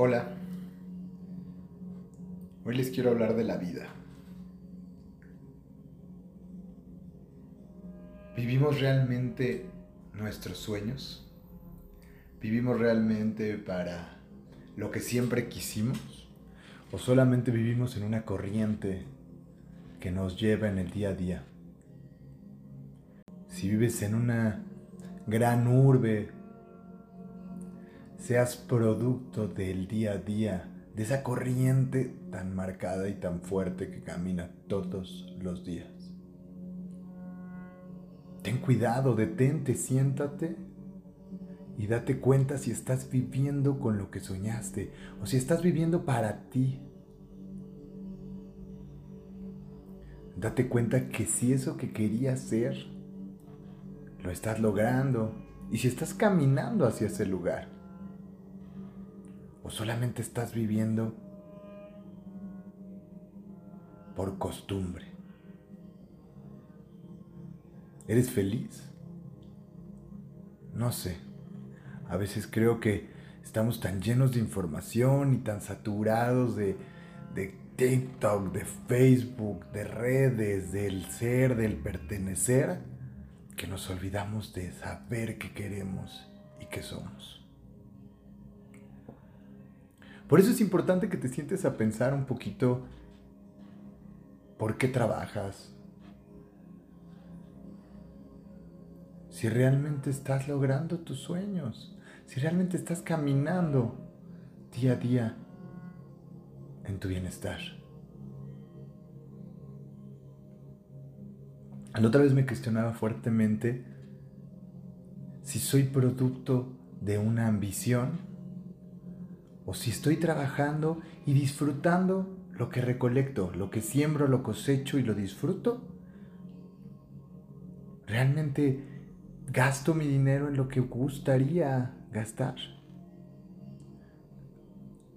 Hola. Hoy les quiero hablar de la vida. ¿Vivimos realmente nuestros sueños? ¿Vivimos realmente para lo que siempre quisimos? ¿O solamente vivimos en una corriente que nos lleva en el día a día? Si vives en una gran urbe, seas producto del día a día, de esa corriente tan marcada y tan fuerte que camina todos los días. Ten cuidado, detente, siéntate y date cuenta si estás viviendo con lo que soñaste o si estás viviendo para ti. Date cuenta que si eso que querías ser lo estás logrando y si estás caminando hacia ese lugar. O solamente estás viviendo por costumbre. ¿Eres feliz? No sé. A veces creo que estamos tan llenos de información y tan saturados de, de TikTok, de Facebook, de redes, del ser, del pertenecer, que nos olvidamos de saber qué queremos y qué somos. Por eso es importante que te sientes a pensar un poquito por qué trabajas, si realmente estás logrando tus sueños, si realmente estás caminando día a día en tu bienestar. La otra vez me cuestionaba fuertemente si soy producto de una ambición o si estoy trabajando y disfrutando lo que recolecto, lo que siembro, lo cosecho y lo disfruto. Realmente gasto mi dinero en lo que gustaría gastar.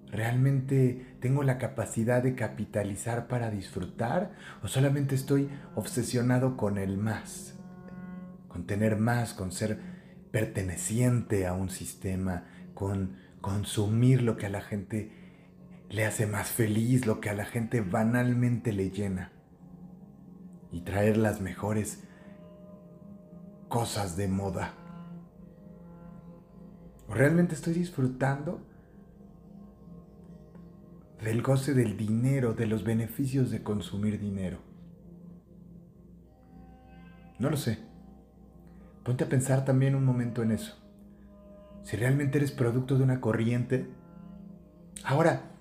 ¿Realmente tengo la capacidad de capitalizar para disfrutar o solamente estoy obsesionado con el más? Con tener más, con ser perteneciente a un sistema, con consumir lo que a la gente le hace más feliz, lo que a la gente banalmente le llena y traer las mejores cosas de moda? ¿O realmente estoy disfrutando del goce del dinero, de los beneficios de consumir dinero? No lo sé. Ponte a pensar también un momento en eso. Si realmente eres producto de una corriente. Ahora,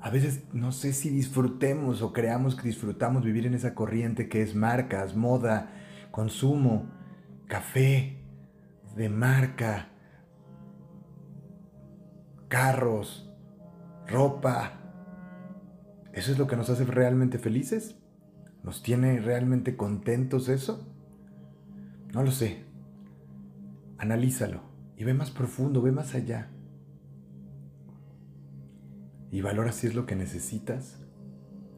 a veces no sé si disfrutemos o creamos que disfrutamos vivir en esa corriente que es marcas, moda, consumo, café de marca, carros, ropa. ¿Eso es lo que nos hace realmente felices? ¿Nos tiene realmente contentos eso? No lo sé. Analízalo y ve más profundo, ve más allá. Y valora si es lo que necesitas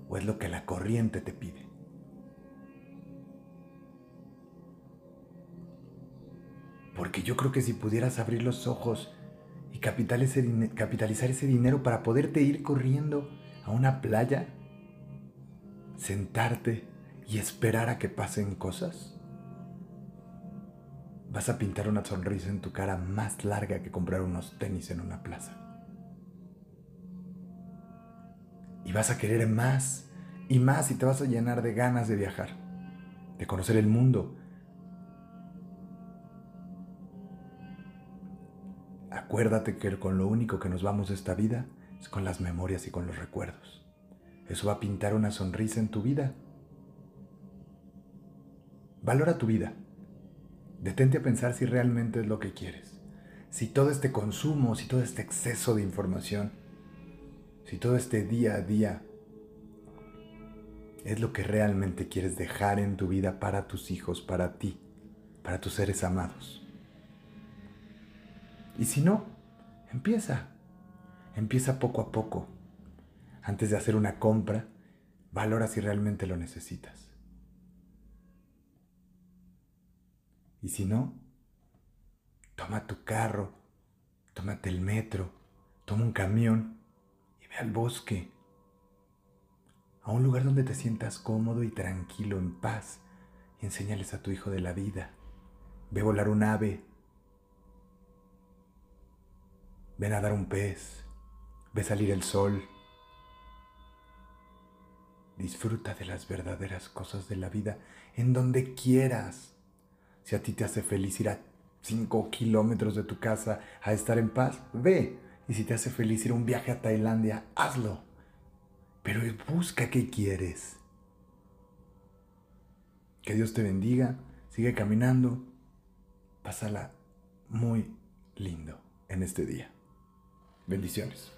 o es lo que la corriente te pide. Porque yo creo que si pudieras abrir los ojos y capitalizar ese dinero para poderte ir corriendo a una playa, sentarte y esperar a que pasen cosas, vas a pintar una sonrisa en tu cara más larga que comprar unos tenis en una plaza. Y vas a querer más y más y te vas a llenar de ganas de viajar, de conocer el mundo, Acuérdate que con lo único que nos vamos de esta vida es con las memorias y con los recuerdos. Eso va a pintar una sonrisa en tu vida. Valora tu vida. Detente a pensar si realmente es lo que quieres. Si todo este consumo, si todo este exceso de información, si todo este día a día es lo que realmente quieres dejar en tu vida para tus hijos, para ti, para tus seres amados. Y si no, empieza. Empieza poco a poco. Antes de hacer una compra, valora si realmente lo necesitas. Y si no, toma tu carro, tómate el metro, Toma un camión y ve al bosque, a un lugar donde te sientas cómodo y tranquilo, en paz, y enséñales a tu hijo de la vida. Ve volar un ave, ve nadar un pez, ve salir el sol. Disfruta de las verdaderas cosas de la vida en donde quieras. Si a ti te hace feliz ir a 5 kilómetros de tu casa a estar en paz, ve. Y si te hace feliz ir a un viaje a Tailandia, hazlo. Pero busca qué quieres. Que Dios te bendiga, sigue caminando, pásala muy lindo en este día. Bendiciones.